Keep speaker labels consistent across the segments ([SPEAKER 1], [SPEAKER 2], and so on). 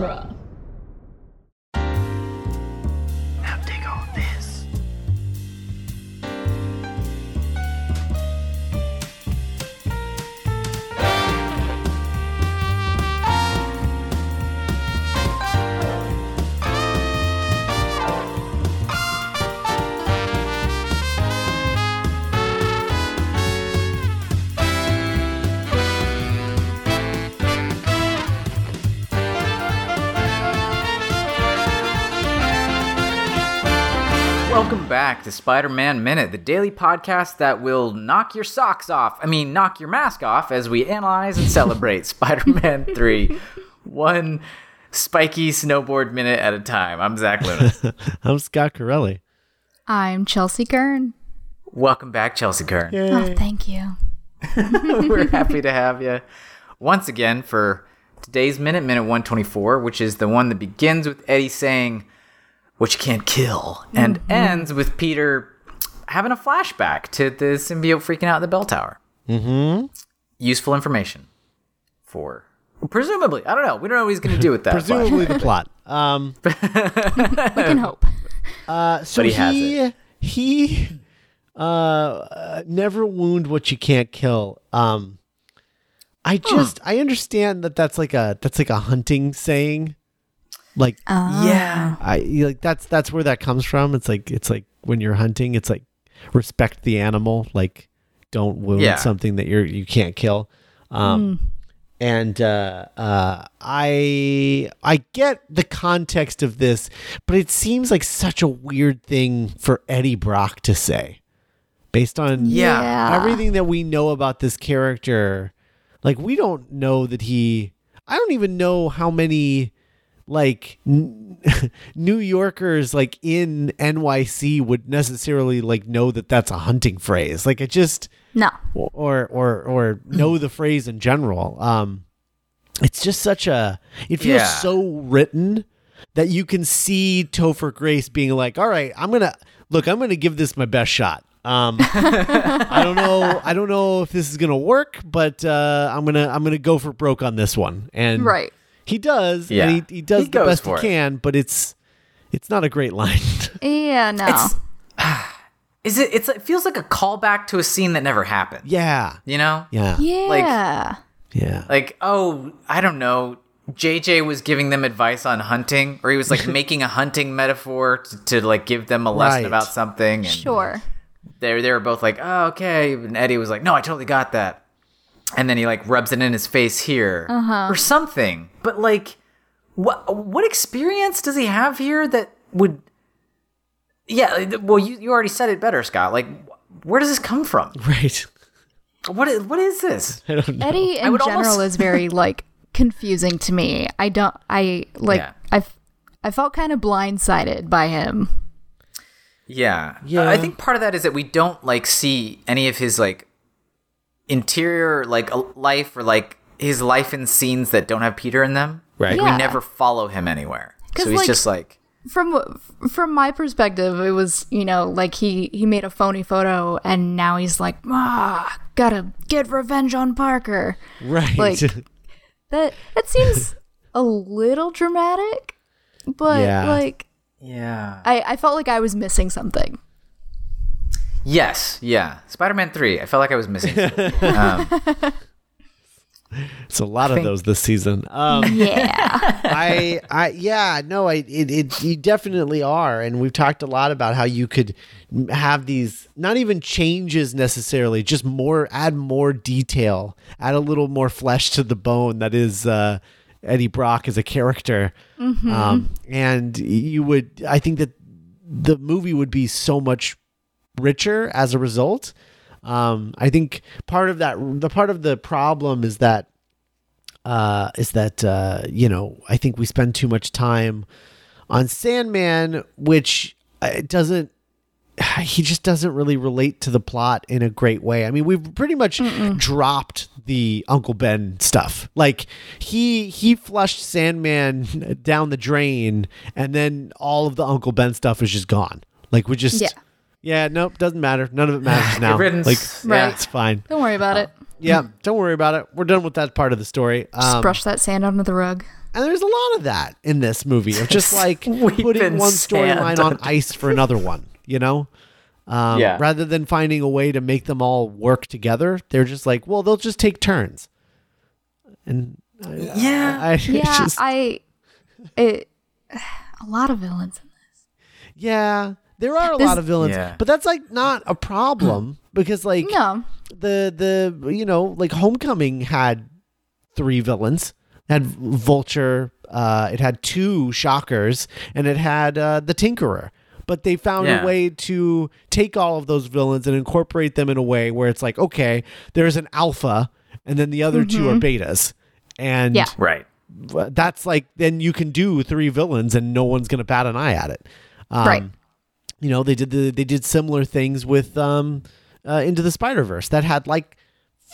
[SPEAKER 1] genre.
[SPEAKER 2] To Spider Man Minute, the daily podcast that will knock your socks off. I mean, knock your mask off as we analyze and celebrate Spider Man 3, one spiky snowboard minute at a time. I'm Zach Luna.
[SPEAKER 3] I'm Scott Corelli.
[SPEAKER 4] I'm Chelsea Kern.
[SPEAKER 2] Welcome back, Chelsea Kern.
[SPEAKER 4] Oh, thank you.
[SPEAKER 2] We're happy to have you once again for today's minute, minute 124, which is the one that begins with Eddie saying, What you can't kill, and ends with Peter having a flashback to the symbiote freaking out at the bell tower. Mm-hmm. Useful information for presumably. I don't know. We don't know what he's going to do with that.
[SPEAKER 3] Presumably the plot. Um,
[SPEAKER 4] We can hope.
[SPEAKER 3] uh, so
[SPEAKER 2] But he has
[SPEAKER 3] he he uh, never wound what you can't kill. Um, I just I understand that that's like a that's like a hunting saying. Like
[SPEAKER 2] yeah.
[SPEAKER 3] I like that's that's where that comes from. It's like it's like when you're hunting, it's like respect the animal. Like don't wound
[SPEAKER 2] Yeah.
[SPEAKER 3] something that you're you can't kill. Um, and uh, uh, I I get the context of this, but it seems like such a weird thing for Eddie Brock to say, based on
[SPEAKER 2] Yeah.
[SPEAKER 3] everything that we know about this character. Like we don't know that he. I don't even know how many like n- New Yorkers like in NYC would necessarily like know that that's a hunting phrase. Like it just
[SPEAKER 4] No.
[SPEAKER 3] or or or know the phrase in general. Um it's just such a it feels
[SPEAKER 2] Yeah.
[SPEAKER 3] so written that you can see Topher Grace being like, "All right, I'm going to look, I'm going to give this my best shot." Um I don't know I don't know if this is going to work, but uh I'm going to I'm going to go for broke on this one. And
[SPEAKER 4] Right.
[SPEAKER 3] He does,
[SPEAKER 2] Yeah.
[SPEAKER 3] and he, he does
[SPEAKER 2] He
[SPEAKER 3] the best
[SPEAKER 2] for
[SPEAKER 3] he
[SPEAKER 2] it.
[SPEAKER 3] can, but it's it's not a great line.
[SPEAKER 4] Yeah, no.
[SPEAKER 2] It's is it? It's it feels like a callback to a scene that never happened.
[SPEAKER 3] yeah,
[SPEAKER 2] You know?
[SPEAKER 3] yeah,
[SPEAKER 4] yeah.
[SPEAKER 3] yeah.
[SPEAKER 2] Like oh, I don't know. JJ was giving them advice on hunting, or he was like making a hunting metaphor to, to like give them a lesson
[SPEAKER 3] Right.
[SPEAKER 2] about something. And
[SPEAKER 4] sure.
[SPEAKER 2] They they were both like, oh okay, and Eddie was like, no, I totally got that. And then he like rubs it in his face here uh-huh. or something. But like, what what experience does he have here that would? Yeah, well, you you already said it better, Scott. Like, where does this come from?
[SPEAKER 3] right.
[SPEAKER 2] What is what is this?
[SPEAKER 3] I don't know.
[SPEAKER 4] Eddie in
[SPEAKER 2] would
[SPEAKER 4] general
[SPEAKER 2] almost-
[SPEAKER 4] is very like confusing to me. I don't I like
[SPEAKER 2] Yeah.
[SPEAKER 4] I I felt kind of blindsided by him.
[SPEAKER 2] Yeah.
[SPEAKER 3] Yeah.
[SPEAKER 2] I think part of that is that we don't like see any of his like interior like life or like his life in scenes that don't have Peter in them.
[SPEAKER 3] Right.
[SPEAKER 2] Like,
[SPEAKER 4] Yeah.
[SPEAKER 2] We never follow him anywhere.
[SPEAKER 4] 'Cause,
[SPEAKER 2] So he's
[SPEAKER 4] like-
[SPEAKER 2] just like
[SPEAKER 4] From from my perspective, it was, you know, like he he made a phony photo and now he's like, "Ah, got to get revenge on Parker."
[SPEAKER 3] Right.
[SPEAKER 4] Like- That that seems a little dramatic, but
[SPEAKER 3] Yeah.
[SPEAKER 4] like
[SPEAKER 2] Yeah.
[SPEAKER 4] I, I felt like I was missing something.
[SPEAKER 2] Yes, yeah. Spider-Man 3. I felt like I was missing. something. um,
[SPEAKER 3] it's a lot of those this season. Um,
[SPEAKER 4] Yeah.
[SPEAKER 3] I, I, yeah, no, I, it, it, you definitely are, and we've talked a lot about how you could have these, not even changes necessarily, just more, add more detail, add a little more flesh to the bone that is uh, Eddie Brock as a character, um, and you would, I think that the movie would be so much richer as a result. Um, I think part of that, the part of the problem is that uh, is that uh, you know I think we spend too much time on Sandman, which uh, it doesn't. He just doesn't really relate to the plot in a great way. I mean, we've pretty much dropped the Uncle Ben stuff. Like he he flushed Sandman down the drain, and then all of the Uncle Ben stuff is just gone. Like we just
[SPEAKER 4] Yeah.
[SPEAKER 3] Yeah nope doesn't matter. None of it matters now.
[SPEAKER 2] Riddance.
[SPEAKER 3] Like
[SPEAKER 2] Yeah.
[SPEAKER 4] Right.
[SPEAKER 3] it's fine.
[SPEAKER 4] Don't worry about it.
[SPEAKER 3] Yeah, don't worry about it. We're done with that part of the story.
[SPEAKER 4] Just
[SPEAKER 3] Um,
[SPEAKER 4] brush that sand under the rug.
[SPEAKER 3] And there's a lot of that in this movie of just like
[SPEAKER 2] Sweeping
[SPEAKER 3] putting one
[SPEAKER 2] sand
[SPEAKER 3] storyline on
[SPEAKER 2] under-
[SPEAKER 3] ice for another one, you know? Um,
[SPEAKER 2] Yeah.
[SPEAKER 3] Rather than finding a way to make them all work together, they're just like, well, they'll just take turns. And I,
[SPEAKER 2] Yeah.
[SPEAKER 3] I, it's
[SPEAKER 4] Yeah,
[SPEAKER 3] just-
[SPEAKER 4] I it a lot of villains. In this.
[SPEAKER 3] yeah, there are a
[SPEAKER 4] This-
[SPEAKER 3] lot of villains,
[SPEAKER 2] Yeah.
[SPEAKER 3] but that's like not a problem because like
[SPEAKER 4] No.
[SPEAKER 3] the the you know like Homecoming had three villains. It had Vulture, uh, it had two Shockers, and it had uh, the Tinkerer. But they found
[SPEAKER 2] Yeah.
[SPEAKER 3] a way to take all of those villains and incorporate them in a way where it's like, okay, there's an alpha, and then the other two are betas, and
[SPEAKER 4] Yeah.
[SPEAKER 2] Right.
[SPEAKER 3] that's like then you can do three villains and no one's gonna bat an eye at it. Um,
[SPEAKER 4] Right.
[SPEAKER 3] You know they did the they did similar things with um uh, into the Spider Verse that had like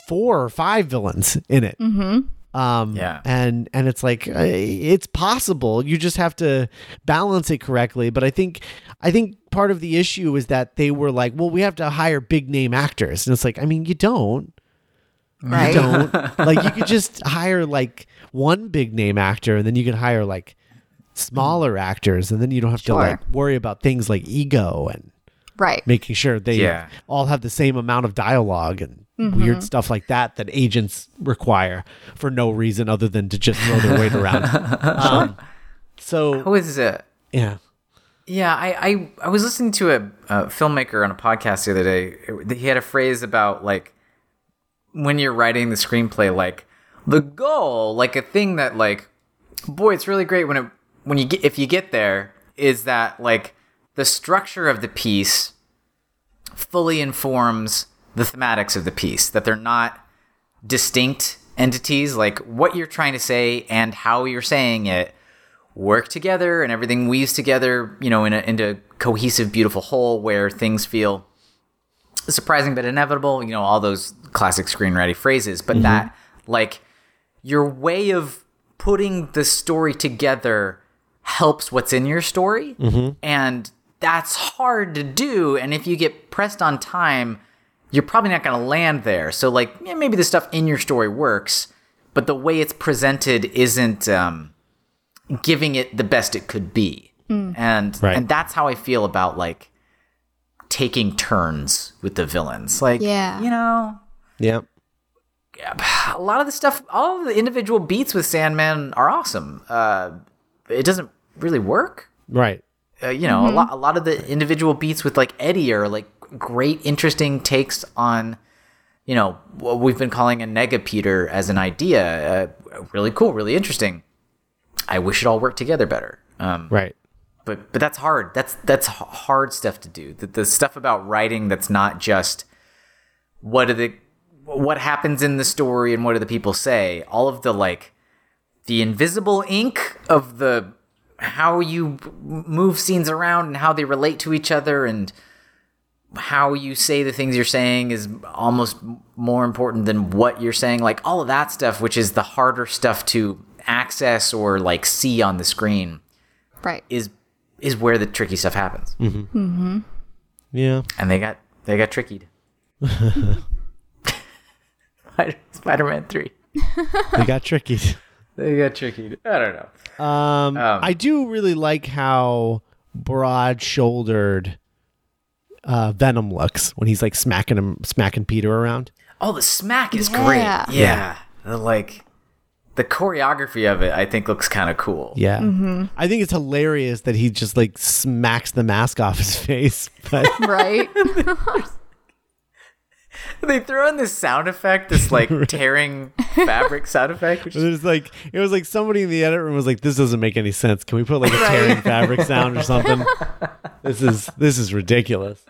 [SPEAKER 3] four or five villains in it. Mm-hmm. Um,
[SPEAKER 2] Yeah.
[SPEAKER 3] and and it's like uh, it's possible. You just have to balance it correctly. But I think I think part of the issue is that they were like, well, we have to hire big name actors, and it's like, I mean, you don't
[SPEAKER 4] Right.
[SPEAKER 3] don't like you could just hire like one big name actor and then you can hire like smaller actors and then you don't have
[SPEAKER 4] Sure.
[SPEAKER 3] to like worry about things like ego and
[SPEAKER 4] Right.
[SPEAKER 3] making sure they
[SPEAKER 2] Yeah.
[SPEAKER 3] all have the same amount of dialogue and
[SPEAKER 4] Mm-hmm.
[SPEAKER 3] weird stuff like that that agents require for no reason other than to just throw their weight around. Um, so
[SPEAKER 2] Who is it?
[SPEAKER 3] yeah.
[SPEAKER 2] Yeah, I, I, I was listening to a, a filmmaker on a podcast the other day. It- He had a phrase about like when you're writing the screenplay, like the goal, like a thing that like, boy, it's really great when it when you get if you get there is that like the structure of the piece fully informs the thematics of the piece. That they're not distinct entities. Like what you're trying to say and how you're saying it work together and everything weaves together, you know, in a, into a cohesive, beautiful whole where things feel surprising but inevitable, you know, all those classic screenwriting phrases, but mm-hmm. that like your way of putting the story together helps what's in your story. And that's hard to do. And if you get pressed on time, you're probably not going to land there. So, like, yeah, maybe the stuff in your story works, but the way it's presented isn't um, giving it the best it could be. And
[SPEAKER 3] Right.
[SPEAKER 2] and that's how I feel about like taking turns with the villains. Like,
[SPEAKER 4] Yeah.
[SPEAKER 2] you know,
[SPEAKER 3] Yeah.
[SPEAKER 2] a lot of the stuff, all of the individual beats with Sandman are awesome. Uh, it doesn't really work.
[SPEAKER 3] Right.
[SPEAKER 2] Uh, you know, a lot, a lot of the individual beats with like Eddie are like great, interesting takes on, you know, what we've been calling a nega Peter as an idea. Uh, really cool, really interesting. I wish it all worked together better. Um,
[SPEAKER 3] Right.
[SPEAKER 2] but but that's hard. That's that's hard stuff to do. The, the stuff about writing that's not just what are the what happens in the story and what do the people say. All of the like the invisible ink of the how you move scenes around and how they relate to each other and how you say the things you're saying is almost more important than what you're saying like all of that stuff which is the harder stuff to access or like see on the screen
[SPEAKER 4] Right.
[SPEAKER 2] is is where the tricky stuff happens. mm-hmm. Mm-hmm.
[SPEAKER 3] Yeah.
[SPEAKER 2] And they got they got trickied. Spider Man three.
[SPEAKER 3] They got tricky.
[SPEAKER 2] They got tricky. I don't know.
[SPEAKER 3] Um, I do really like how broad-shouldered uh, Venom looks when he's like smacking him, smacking Peter around.
[SPEAKER 2] Oh, the smack is
[SPEAKER 4] Yeah.
[SPEAKER 2] great. Yeah. The, like the choreography of it I think looks kind of cool.
[SPEAKER 3] Yeah, I think it's hilarious that he just like smacks the mask off his face. But
[SPEAKER 4] Right.
[SPEAKER 2] They throw in this sound effect, this like tearing fabric sound effect, which
[SPEAKER 3] it
[SPEAKER 2] is
[SPEAKER 3] was like it was like somebody in the edit room was like, "This doesn't make any sense. Can we put like a tearing fabric sound or something? This is this is ridiculous.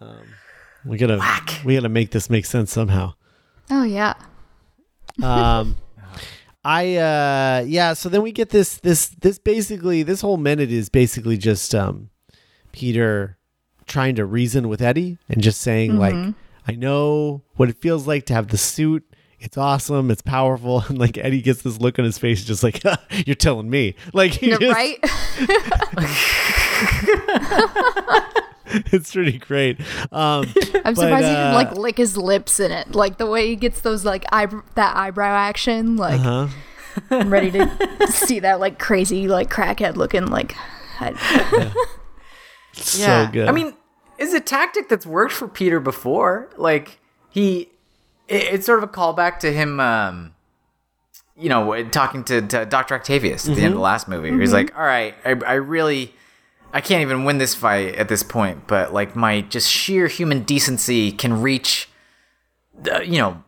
[SPEAKER 3] Um, we gotta
[SPEAKER 2] Whack.
[SPEAKER 3] we gotta make this make sense somehow."
[SPEAKER 4] oh yeah.
[SPEAKER 3] um i uh yeah so then we get this this this basically this whole minute is basically just um peter trying to reason with eddie and just saying like i know what it feels like to have the suit it's awesome it's powerful and like eddie gets this look on his face just like you're telling me like he just-
[SPEAKER 4] right.
[SPEAKER 3] it's pretty great um
[SPEAKER 4] I'm
[SPEAKER 3] But,
[SPEAKER 4] surprised he
[SPEAKER 3] uh,
[SPEAKER 4] didn't like lick his lips in it. Like the way he gets those like eyebrow that eyebrow action. Like
[SPEAKER 3] huh
[SPEAKER 4] I'm ready to see that like crazy, like crackhead looking like. I,
[SPEAKER 3] so good.
[SPEAKER 2] I mean, it's a tactic that's worked for Peter before. Like he, it, it's sort of a callback to him. Um, you know, talking to, to Doctor Octavius at the end of mm-hmm. the last movie. where He's mm-hmm. like, "All right, I, I really." I can't even win this fight at this point, but like my just sheer human decency can reach, the, you know,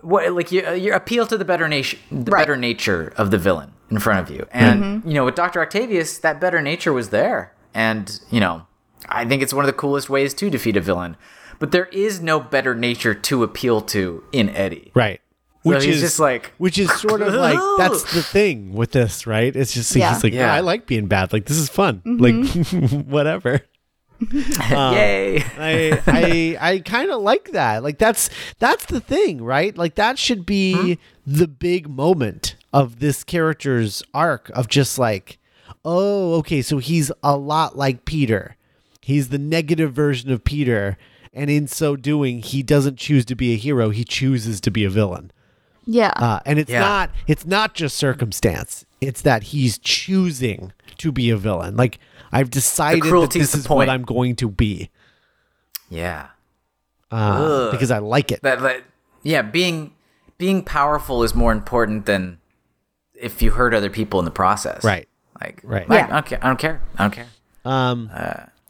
[SPEAKER 2] what like your, you appeal to the better nature, the
[SPEAKER 4] Right.
[SPEAKER 2] better nature of the villain in front of you, and mm-hmm. you know with Doctor Octavius, that better nature was there, and you know, I think it's one of the coolest ways to defeat a villain, but there is no better nature to appeal to in Eddie.
[SPEAKER 3] right.
[SPEAKER 2] So
[SPEAKER 3] Which
[SPEAKER 2] he's
[SPEAKER 3] is
[SPEAKER 2] just like,
[SPEAKER 3] which is sort of like that's the thing with this, right? It's just
[SPEAKER 4] Yeah.
[SPEAKER 3] he's like,
[SPEAKER 2] Yeah.
[SPEAKER 3] "Oh, I like being bad. Like this is fun. Mm-hmm. Like whatever.
[SPEAKER 2] Um, yay!
[SPEAKER 3] I I I kind of like that. Like that's that's the thing, right? Like that should be hmm? the big moment of this character's arc of just like, oh, okay, so he's a lot like Peter. He's the negative version of Peter, and in so doing, he doesn't choose to be a hero. He chooses to be a villain.
[SPEAKER 4] yeah.
[SPEAKER 3] Uh, and it's
[SPEAKER 2] Yeah.
[SPEAKER 3] not it's not just circumstance. It's that he's choosing to be a villain. Like I've decided that this
[SPEAKER 2] the
[SPEAKER 3] is what. I'm going to be
[SPEAKER 2] Yeah.
[SPEAKER 3] uh, because I like it.
[SPEAKER 2] that, that yeah being being powerful is more important than if you hurt other people in the process
[SPEAKER 3] Right.
[SPEAKER 2] like
[SPEAKER 3] Right.
[SPEAKER 2] I,
[SPEAKER 4] Yeah.
[SPEAKER 2] I don't care i don't care i don't care
[SPEAKER 3] Um,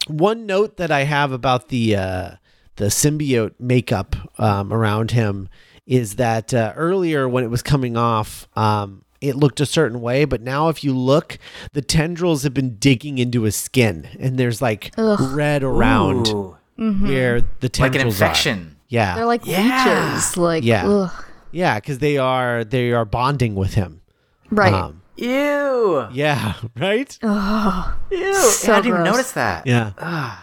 [SPEAKER 3] one note that I have about the uh, the symbiote makeup um, around him is that uh, earlier when it was coming off, um, it looked a certain way, but now if you look, the tendrils have been digging into his skin, and there's like red around
[SPEAKER 2] Ooh,
[SPEAKER 3] where the tendrils
[SPEAKER 2] like
[SPEAKER 3] tendrils
[SPEAKER 2] an
[SPEAKER 3] are.
[SPEAKER 2] infection
[SPEAKER 3] Yeah,
[SPEAKER 4] They're like
[SPEAKER 2] Yeah.
[SPEAKER 4] leeches. Like,
[SPEAKER 3] Yeah.
[SPEAKER 4] ugh.
[SPEAKER 3] yeah, because they are they are bonding with him.
[SPEAKER 4] right.
[SPEAKER 3] Um,
[SPEAKER 2] ew
[SPEAKER 3] yeah, right.
[SPEAKER 2] ew
[SPEAKER 4] So
[SPEAKER 2] i didn't even
[SPEAKER 4] gross.
[SPEAKER 2] notice that
[SPEAKER 3] Yeah.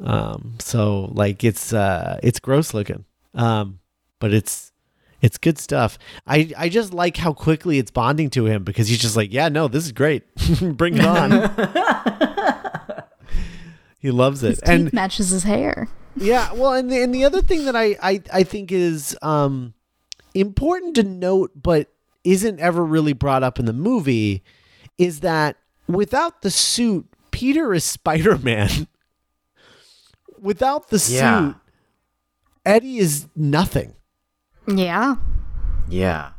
[SPEAKER 3] Um, so like it's uh it's gross looking. Um, but it's it's good stuff. I I just like how quickly it's bonding to him because he's just like, yeah, no, this is great. Bring it on. he loves it.
[SPEAKER 4] Teeth
[SPEAKER 3] And
[SPEAKER 4] matches his hair.
[SPEAKER 3] yeah, well, and the, and the other thing that I, I I think is um important to note, but isn't ever really brought up in the movie, is that without the suit, Peter is Spider Man. without the
[SPEAKER 2] Yeah.
[SPEAKER 3] suit, Eddie is nothing.
[SPEAKER 4] Yeah.
[SPEAKER 2] yeah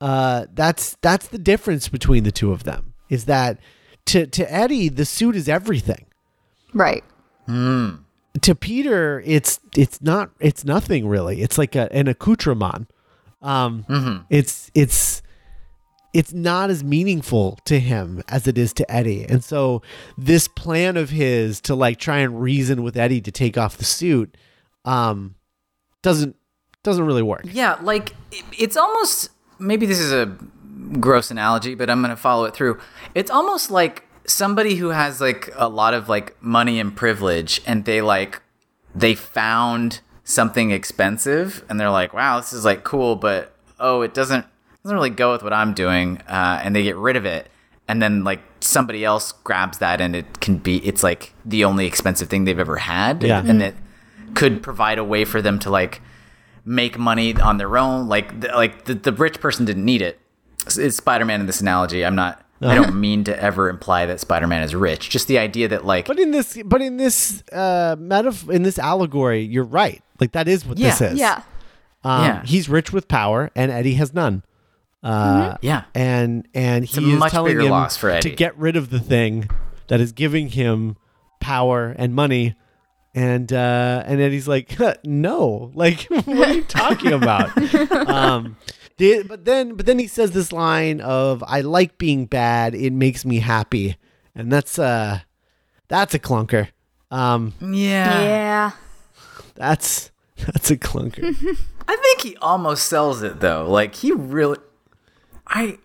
[SPEAKER 3] Uh, that's that's the difference between the two of them. Is that to to Eddie, the suit is everything.
[SPEAKER 4] Right.
[SPEAKER 3] to Peter, it's it's not it's nothing really. It's like a, an accoutrement. Um, it's it's it's not as meaningful to him as it is to Eddie. And so this plan of his to like try and reason with Eddie to take off the suit, um, doesn't doesn't really work.
[SPEAKER 2] yeah like it's almost maybe this is a gross analogy but i'm gonna follow it through it's almost like somebody who has like a lot of like money and privilege and they like they found something expensive and they're like wow this is like cool but oh it doesn't doesn't really go with what i'm doing uh, and they get rid of it and then like somebody else grabs that and it can be it's like the only expensive thing they've ever had
[SPEAKER 3] Yeah.
[SPEAKER 2] and it could provide a way for them to like make money on their own. Like the, like the, the rich person didn't need it. It's Spider Man in this analogy. I'm not. I don't mean to ever imply that Spider Man is rich. Just the idea that like
[SPEAKER 3] But in this, but in this uh, metaphor, in this allegory, you're right. Like that is what this is.
[SPEAKER 4] Yeah.
[SPEAKER 3] Um,
[SPEAKER 2] Yeah.
[SPEAKER 3] He's rich with power, and Eddie has none. Uh,
[SPEAKER 2] yeah,
[SPEAKER 3] and and
[SPEAKER 2] a
[SPEAKER 3] he is
[SPEAKER 2] much
[SPEAKER 3] telling
[SPEAKER 2] bigger
[SPEAKER 3] him
[SPEAKER 2] loss for
[SPEAKER 3] to
[SPEAKER 2] Eddie.
[SPEAKER 3] get rid of the thing that is giving him power and money. And uh, and Eddie's like, "Huh, no, like what are you talking about? um, the- but then but then he says this line of, "I like being bad. It makes me happy," and that's uh that's a clunker. Um,
[SPEAKER 2] yeah,
[SPEAKER 4] Yeah.
[SPEAKER 3] that's that's a clunker.
[SPEAKER 2] I think he almost sells it though. Like he really, I.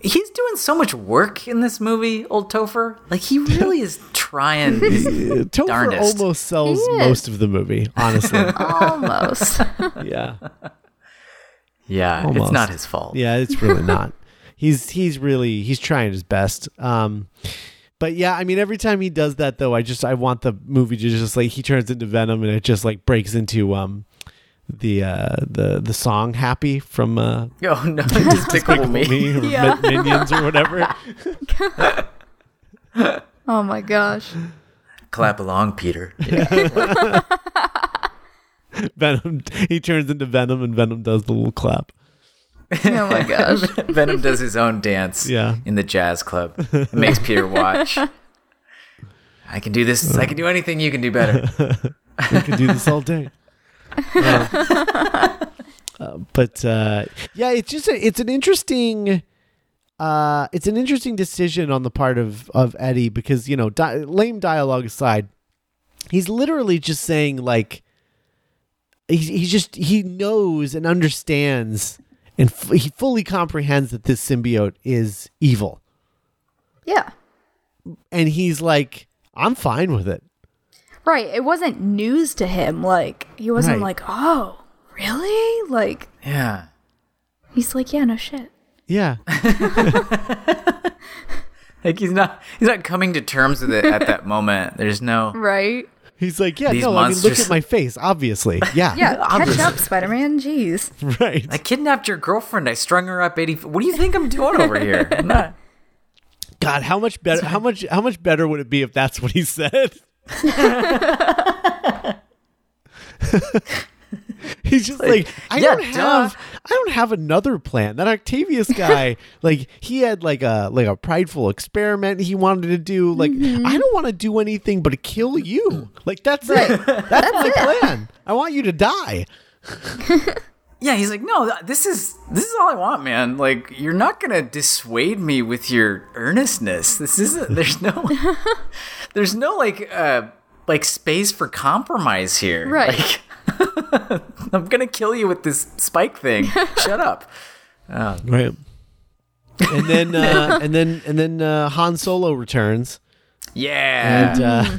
[SPEAKER 2] He's doing so much work in this movie, old Topher. Like he really is trying.
[SPEAKER 3] Topher
[SPEAKER 2] Darndest.
[SPEAKER 3] almost sells most of the movie, honestly.
[SPEAKER 4] Almost.
[SPEAKER 3] yeah.
[SPEAKER 2] Yeah, it's
[SPEAKER 3] Almost.
[SPEAKER 2] not his fault.
[SPEAKER 3] Yeah, it's really not. He's he's really he's trying his best. Um but yeah, I mean every time he does that though, I just I want the movie to just like he turns into Venom and it just like breaks into um the uh, the the song "Happy" from uh,
[SPEAKER 2] Oh no, Despicable Me.
[SPEAKER 3] Me or
[SPEAKER 4] Yeah.
[SPEAKER 3] Minions or whatever.
[SPEAKER 4] Oh my gosh.
[SPEAKER 2] Clap along, Peter.
[SPEAKER 3] Venom. He turns into Venom, and Venom does the little clap.
[SPEAKER 4] Oh my gosh.
[SPEAKER 2] Venom does his own dance
[SPEAKER 3] Yeah.
[SPEAKER 2] in the jazz club. It makes Peter watch. I can do this. I can do anything you can do better.
[SPEAKER 3] We can do this all day. Um, uh, but uh, yeah, it's just a, it's an interesting uh, it's an interesting decision on the part of of Eddie because you know di- lame dialogue aside, he's literally just saying like he's he just he knows and understands and f- he fully comprehends that this symbiote is evil
[SPEAKER 4] Yeah.
[SPEAKER 3] and he's like I'm fine with it.
[SPEAKER 4] Right. It wasn't news to him. Like, he wasn't
[SPEAKER 3] Right.
[SPEAKER 4] like, oh, really? Like,
[SPEAKER 2] Yeah.
[SPEAKER 4] he's like, yeah, no shit.
[SPEAKER 3] Yeah.
[SPEAKER 2] Like he's not he's not coming to terms with it at that moment. There's no
[SPEAKER 4] Right?
[SPEAKER 3] He's like, yeah,
[SPEAKER 2] These
[SPEAKER 3] no, I mean, look at my face, obviously. Yeah.
[SPEAKER 4] Yeah, catch
[SPEAKER 2] obviously.
[SPEAKER 4] up, Spider Man. Jeez.
[SPEAKER 3] Right.
[SPEAKER 2] I kidnapped your girlfriend. I strung her up 80 What do you think I'm doing over here? I'm not
[SPEAKER 3] God, how much better how much how much better would it be if that's what he said? He's just like, I
[SPEAKER 2] yeah,
[SPEAKER 3] don't
[SPEAKER 2] duh.
[SPEAKER 3] have I don't have another plan. That Octavius guy, like he had like a like a prideful experiment he wanted to do. Like I don't want to do anything but kill you. Like that's it. That's my plan. I want you to die.
[SPEAKER 2] Yeah, he's like, no, this is this is all I want, man. Like, you're not gonna dissuade me with your earnestness. This isn't. There's no, there's no like, uh, like space for compromise here.
[SPEAKER 4] Right.
[SPEAKER 2] Like, I'm gonna kill you with this spike thing. Shut up.
[SPEAKER 3] Right. And then uh, and then and then uh, Han Solo returns
[SPEAKER 2] Yeah.
[SPEAKER 3] and uh,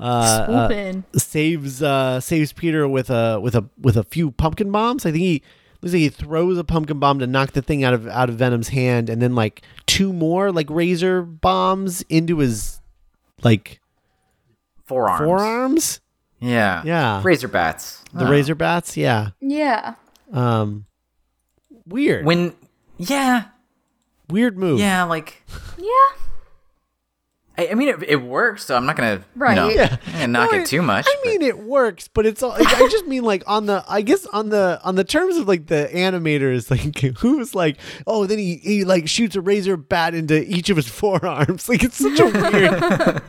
[SPEAKER 3] uh,
[SPEAKER 4] Swoop in.
[SPEAKER 3] saves uh, saves Peter with a with a with a few pumpkin bombs. I think he looks like he throws a pumpkin bomb to knock the thing out of out of Venom's hand, and then like two more like razor bombs into his like
[SPEAKER 2] forearms.
[SPEAKER 3] forearms.
[SPEAKER 2] Yeah.
[SPEAKER 3] Yeah.
[SPEAKER 2] Razor bats.
[SPEAKER 3] The razor bats. Yeah.
[SPEAKER 4] Yeah.
[SPEAKER 3] Um. Weird.
[SPEAKER 2] When. Yeah.
[SPEAKER 3] weird move.
[SPEAKER 2] Yeah. Like.
[SPEAKER 4] Yeah.
[SPEAKER 2] I, I mean, it, it works, so I'm not gonna.
[SPEAKER 4] Right.
[SPEAKER 2] You know,
[SPEAKER 3] Yeah.
[SPEAKER 2] I'm knock
[SPEAKER 3] No,
[SPEAKER 2] it too much.
[SPEAKER 3] I mean, it works, but it's all. Like, I just mean like on the. I guess on the on the terms of like the animators, like who's like, oh, then he he like shoots a razor bat into each of his forearms. Like it's such a weird.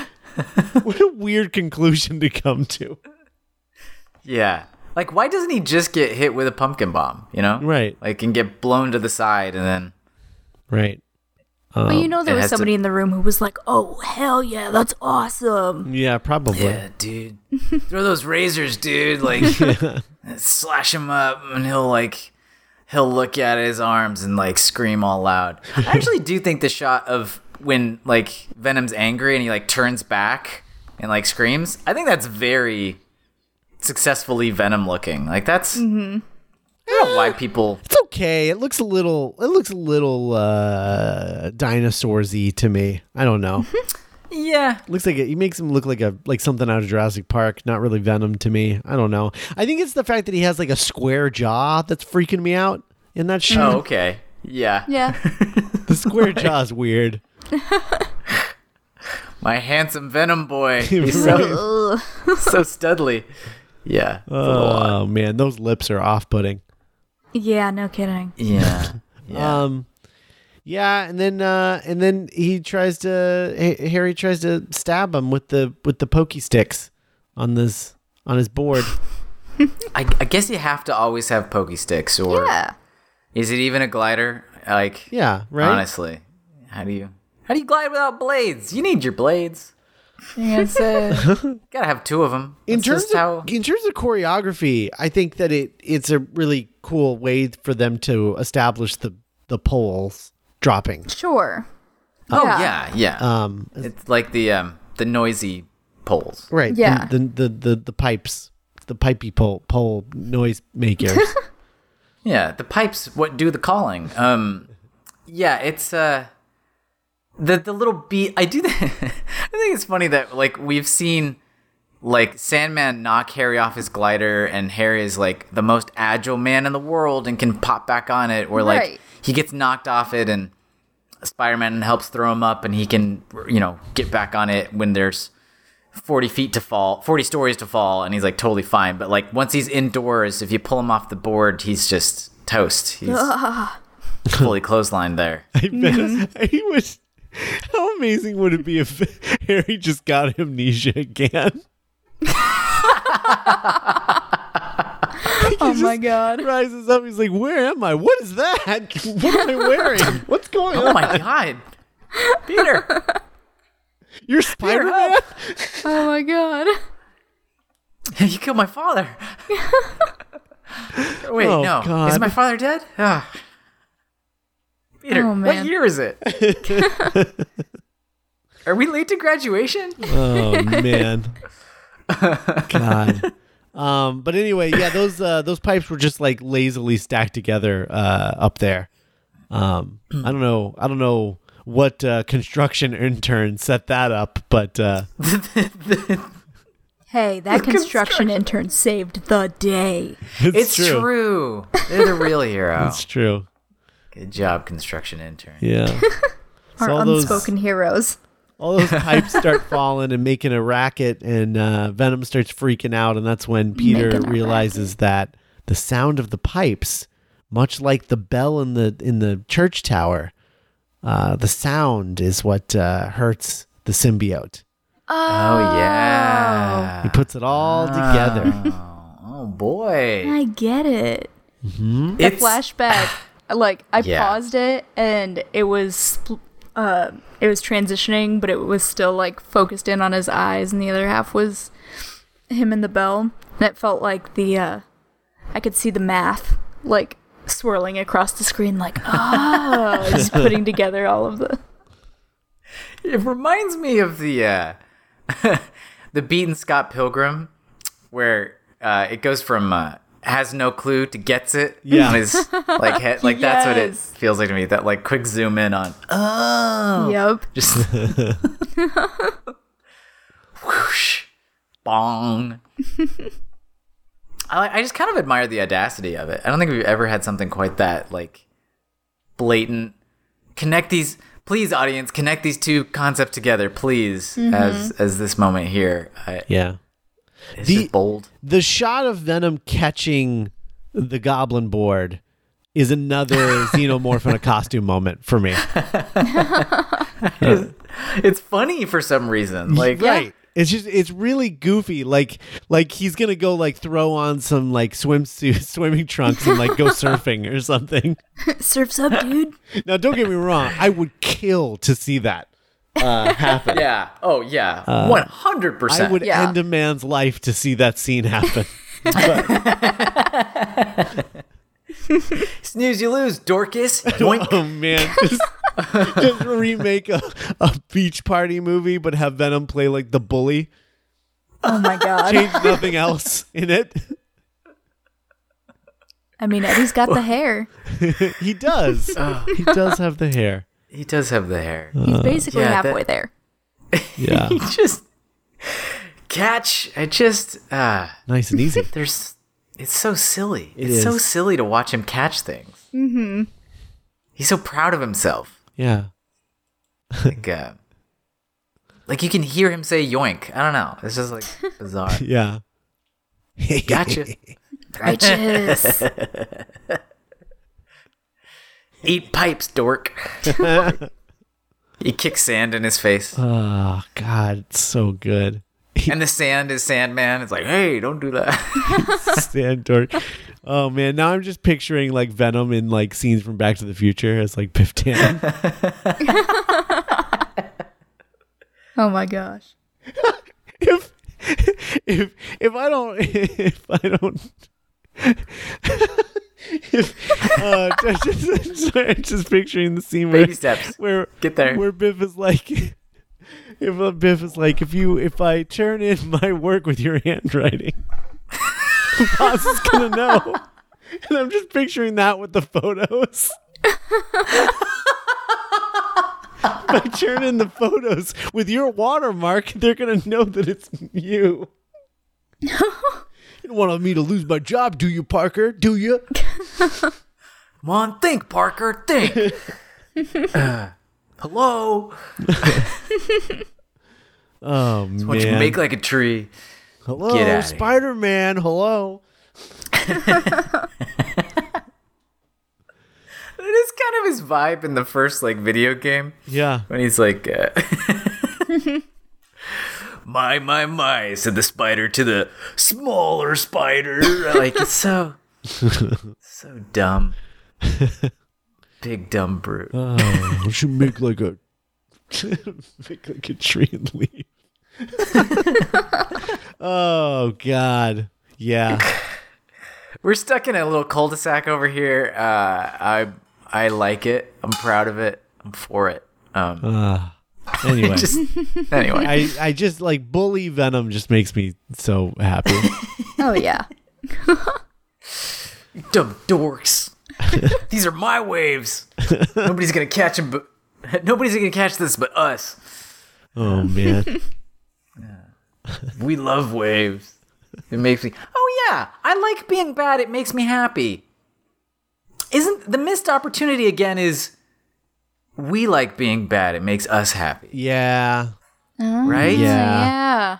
[SPEAKER 3] what a weird conclusion to come to.
[SPEAKER 2] Yeah. Like, why doesn't he just get hit with a pumpkin bomb? You know,
[SPEAKER 3] Right.
[SPEAKER 2] Like, and get blown to the side, and then
[SPEAKER 3] Right.
[SPEAKER 4] But you um, know, there was
[SPEAKER 2] has to-
[SPEAKER 4] somebody in the room who was like, oh, hell yeah, that's awesome.
[SPEAKER 3] Yeah, probably.
[SPEAKER 2] yeah, dude, throw those razors, dude. Like, slash him up, and he'll like, he'll look at his arms and like scream all loud. I actually do think the shot of when like Venom's angry and he like turns back and like screams. I think that's very successfully Venom looking. Like that's. I don't know why people.
[SPEAKER 3] It's okay. It looks a little. It looks a little uh dinosaur-y to me. I don't know.
[SPEAKER 2] Yeah,
[SPEAKER 3] looks like it, he makes him look like a like something out of Jurassic Park. Not really Venom to me. I don't know. I think it's the fact that he has like a square jaw that's freaking me out in that shot.
[SPEAKER 2] Oh, okay. Yeah.
[SPEAKER 4] Yeah.
[SPEAKER 3] The square jaw is weird.
[SPEAKER 2] My handsome Venom boy. He's so, so studly. Yeah. it's a little odd.
[SPEAKER 3] Oh man, those lips are off-putting.
[SPEAKER 4] yeah, no kidding.
[SPEAKER 2] Yeah. Yeah.
[SPEAKER 3] Um, yeah, and then uh, and then he tries to Ha- Harry tries to stab him with the with the pokey sticks on this on his board.
[SPEAKER 2] I, I guess you have to always have pokey sticks, or
[SPEAKER 4] Yeah.
[SPEAKER 2] is it even a glider? Like,
[SPEAKER 3] Yeah, right.
[SPEAKER 2] honestly, how do you how do you glide without blades? You need your blades.
[SPEAKER 4] It's, uh,
[SPEAKER 2] Gotta have two of them.
[SPEAKER 3] in terms of
[SPEAKER 2] how.
[SPEAKER 3] in terms of choreography, I think that it it's a really cool way for them to establish the the poles dropping.
[SPEAKER 4] sure.
[SPEAKER 2] Oh yeah, yeah.
[SPEAKER 3] Um,
[SPEAKER 2] it's like the um the noisy poles.
[SPEAKER 3] right.
[SPEAKER 4] Yeah.
[SPEAKER 3] The the the, the pipes, the pipey pole pole noise makers.
[SPEAKER 2] Yeah, the pipes what do the calling. Um yeah, it's uh the the little beat I do that I think it's funny that like we've seen like Sandman knock Harry off his glider, and Harry is like the most agile man in the world and can pop back on it, or like
[SPEAKER 4] Right.
[SPEAKER 2] he gets knocked off it and Spider-Man helps throw him up, and he can you know get back on it when there's 40 feet to fall, 40 stories to fall, and he's like totally fine. But like once he's indoors, if you pull him off the board, he's just toast. He's fully clotheslined there.
[SPEAKER 3] I bet mm-hmm. he was. How amazing would it be if Harry just got amnesia again?
[SPEAKER 4] Oh my god.
[SPEAKER 3] He rises up, he's like, "Where am I? What is that? What am I wearing? What's going
[SPEAKER 2] Oh
[SPEAKER 3] on?
[SPEAKER 2] Oh my god, Peter!
[SPEAKER 3] You're Spider Man."
[SPEAKER 4] Oh my god.
[SPEAKER 2] you killed my father. Wait,
[SPEAKER 3] Oh,
[SPEAKER 2] no.
[SPEAKER 3] God.
[SPEAKER 2] Is my father dead? Ah. Peter,
[SPEAKER 4] Oh,
[SPEAKER 2] what year is it? Are we late to graduation?
[SPEAKER 3] Oh man, God. Um, but anyway, yeah, those uh, those pipes were just like lazily stacked together uh, up there. Um, I don't know, I don't know what uh, construction intern set that up, but uh,
[SPEAKER 4] Hey, that construction intern saved the day.
[SPEAKER 3] it's,
[SPEAKER 2] It's true. They're the real hero.
[SPEAKER 3] It's true.
[SPEAKER 2] Good job, construction intern.
[SPEAKER 3] Yeah.
[SPEAKER 4] Our
[SPEAKER 3] So all those-
[SPEAKER 4] unspoken heroes.
[SPEAKER 3] all those pipes start falling and making a racket and uh, venom starts freaking out and that's when peter
[SPEAKER 4] Making a
[SPEAKER 3] realizes that the sound of the pipes much like the bell in the in the church tower uh, the sound is what uh, hurts the symbiote
[SPEAKER 2] Oh yeah.
[SPEAKER 3] he puts it all together
[SPEAKER 2] Oh, oh, boy.
[SPEAKER 4] I get it. The
[SPEAKER 2] It's
[SPEAKER 4] flashback, like I
[SPEAKER 2] Yeah.
[SPEAKER 4] paused it and it was, uh, it was transitioning, but it was still like focused in on his eyes, and the other half was him and the bell. And it felt like the, uh, I could see the math like swirling across the screen, like ah, just putting together all of the.
[SPEAKER 2] It reminds me of the uh, the beaten Scott Pilgrim, where uh, it goes from uh, has no clue to gets it.
[SPEAKER 3] Yeah.
[SPEAKER 2] on his, like he- like that's what it feels like to me. That like quick zoom in on. Oh,
[SPEAKER 4] Yep.
[SPEAKER 2] just whoosh, bong. I I just kind of admire the audacity of it. I don't think we've ever had something quite that like blatant. Connect these, please, audience. Connect these two concepts together, please. As mm-hmm. as this moment here, I,
[SPEAKER 3] yeah
[SPEAKER 2] it's
[SPEAKER 3] The-
[SPEAKER 2] just bold.
[SPEAKER 3] the shot of venom catching the goblin board is another xenomorph in a costume moment for me
[SPEAKER 2] It's funny for some reason. Like
[SPEAKER 3] right it's just it's really goofy like like he's gonna go like throw on some like swimsuit swimming trunks and like go surfing or something
[SPEAKER 4] Surfs up, dude.
[SPEAKER 3] now don't get me wrong i would kill to see that uh happen
[SPEAKER 2] Yeah. Oh yeah. One hundred percent.
[SPEAKER 3] i
[SPEAKER 2] percent.
[SPEAKER 3] would
[SPEAKER 4] Yeah.
[SPEAKER 3] end a man's life to see that scene happen
[SPEAKER 2] Snooze, you lose, Dorcas. Yoink.
[SPEAKER 3] oh man just, just remake a, a beach party movie but have venom play like the bully
[SPEAKER 4] Oh my god.
[SPEAKER 3] change nothing else in it
[SPEAKER 4] I mean, Eddie's got the hair.
[SPEAKER 3] he does he does have the hair
[SPEAKER 2] he does have the hair.
[SPEAKER 4] He's basically
[SPEAKER 2] yeah, that-
[SPEAKER 4] halfway there.
[SPEAKER 3] yeah
[SPEAKER 2] he just catch. I just. uh
[SPEAKER 3] nice and easy
[SPEAKER 2] There's. It's so silly.
[SPEAKER 3] It
[SPEAKER 2] it's so silly to watch him catch things. Mm-hmm. He's so proud of himself.
[SPEAKER 3] yeah
[SPEAKER 2] Like, uh, like you can hear him say "yoink." I don't know. It's just like bizarre.
[SPEAKER 3] yeah
[SPEAKER 2] Gotcha.
[SPEAKER 4] Righteous.
[SPEAKER 2] Eat pipes, dork. he kicks sand in his face,
[SPEAKER 3] Oh God, it's so good.
[SPEAKER 2] and the sand is Sandman. It's like, hey, don't do that.
[SPEAKER 3] Stand dork. Oh man, now I'm just picturing like Venom in like scenes from Back to the Future as like Biff Tannen.
[SPEAKER 4] oh my gosh.
[SPEAKER 3] if if if I don't if I don't if uh just, just picturing the scene where
[SPEAKER 2] Baby steps.
[SPEAKER 3] where
[SPEAKER 2] Get there.
[SPEAKER 3] where Biff is like if uh, Biff is like if you if I turn in my work with your handwriting boss is gonna know and I'm just picturing that with the photos if I turn in the photos with your watermark they're gonna know that it's you you don't want me to lose my job, do you, Parker? Do you?
[SPEAKER 2] Come on, think, Parker, think. Uh, hello.
[SPEAKER 3] Oh
[SPEAKER 2] Why don't you
[SPEAKER 3] man!
[SPEAKER 2] make like a tree?
[SPEAKER 3] Hello. Spider Man. Hello.
[SPEAKER 2] It is kind of his vibe in the first like video game
[SPEAKER 3] Yeah.
[SPEAKER 2] when he's like, uh, "My my my," said the spider to the smaller spider. like it's so so dumb. Big dumb brute.
[SPEAKER 3] Oh, I should make like a make like a tree and leave. oh God. Yeah.
[SPEAKER 2] We're stuck in a little cul-de-sac over here. Uh, I I like it. I'm proud of it. I'm for it. Um,
[SPEAKER 3] Uh, anyway.
[SPEAKER 2] just anyway.
[SPEAKER 3] I, I just like bully venom just makes me so happy.
[SPEAKER 4] Oh yeah.
[SPEAKER 2] dumb dorks. These are my waves. Nobody's gonna catch them, but nobody's gonna catch this but us.
[SPEAKER 3] Oh man.
[SPEAKER 2] We love waves. It makes me. Oh yeah, I like being bad. It makes me happy. Isn't the missed opportunity again? Is we like being bad? It makes us happy,
[SPEAKER 3] Yeah.
[SPEAKER 2] right?
[SPEAKER 3] Yeah.
[SPEAKER 4] Yeah.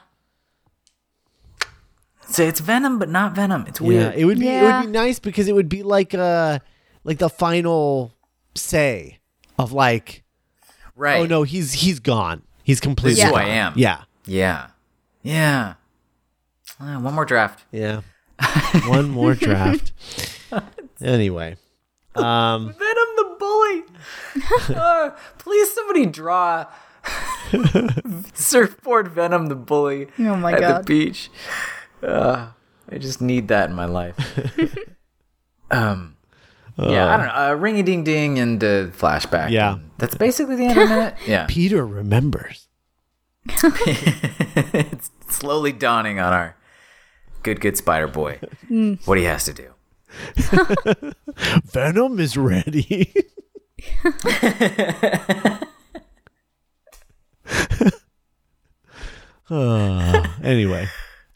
[SPEAKER 2] So it's venom, but not venom. It's weird. Yeah.
[SPEAKER 3] It would be it would be nice because it would be like uh like the final say of like
[SPEAKER 2] right.
[SPEAKER 3] oh no he's he's gone. He's completely
[SPEAKER 2] This is who I am.
[SPEAKER 3] Yeah.
[SPEAKER 2] Yeah. Yeah. Uh, one more draft.
[SPEAKER 3] Yeah. One more draft. Anyway. Um
[SPEAKER 2] Venom the bully. Uh, please, somebody draw surfboard Venom the bully
[SPEAKER 4] Oh my
[SPEAKER 2] at
[SPEAKER 4] God.
[SPEAKER 2] the beach. Uh, I just need that in my life. um, yeah, I don't know. Uh, ring a ding ding and uh, flashback.
[SPEAKER 3] Yeah.
[SPEAKER 2] and that's basically the end of it. Yeah,
[SPEAKER 3] Peter remembers.
[SPEAKER 2] it's slowly dawning on our good, good Spider Boy what he has to do.
[SPEAKER 3] Venom is ready. Uh, anyway.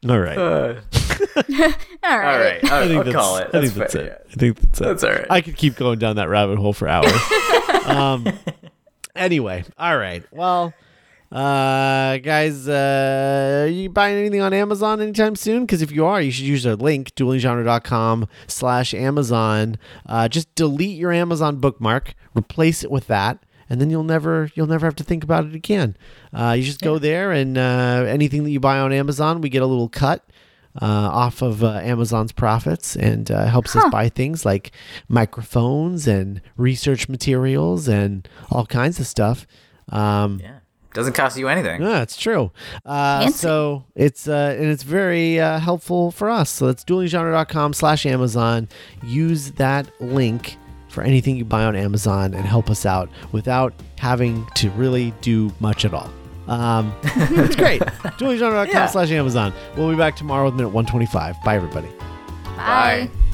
[SPEAKER 3] All right.
[SPEAKER 4] All
[SPEAKER 2] All
[SPEAKER 4] right.
[SPEAKER 2] right, I'll,
[SPEAKER 3] I think
[SPEAKER 2] I'll
[SPEAKER 3] that's,
[SPEAKER 2] call it.
[SPEAKER 3] I think
[SPEAKER 2] That's
[SPEAKER 3] that's
[SPEAKER 2] fair,
[SPEAKER 3] it. I think that's it.
[SPEAKER 2] That's all right.
[SPEAKER 3] I could keep going down that rabbit hole for hours. um. Anyway, all right. Well, uh, guys, uh, are you buying anything on Amazon anytime soon? Because if you are, you should use our link duelinggenre.com slash Amazon. Uh, just delete your Amazon bookmark, replace it with that. And then you'll never you'll never have to think about it again. Uh, you just go there and uh, anything that you buy on Amazon, we get a little cut off of uh, Amazon's profits and uh, helps us buy things like microphones and research materials and all kinds of stuff. Um,
[SPEAKER 2] Yeah, doesn't cost you anything.
[SPEAKER 3] yeah, it's true. Uh, so it's uh, and it's very uh, helpful for us. So that's duelinggenre.com slash Amazon. Use that link for anything you buy on Amazon and help us out without having to really do much at all. Um, it's great. duelinggenre.com
[SPEAKER 2] Yeah.
[SPEAKER 3] slash Amazon. We'll be back tomorrow with minute 125. Bye, everybody.
[SPEAKER 4] Bye.
[SPEAKER 2] Bye.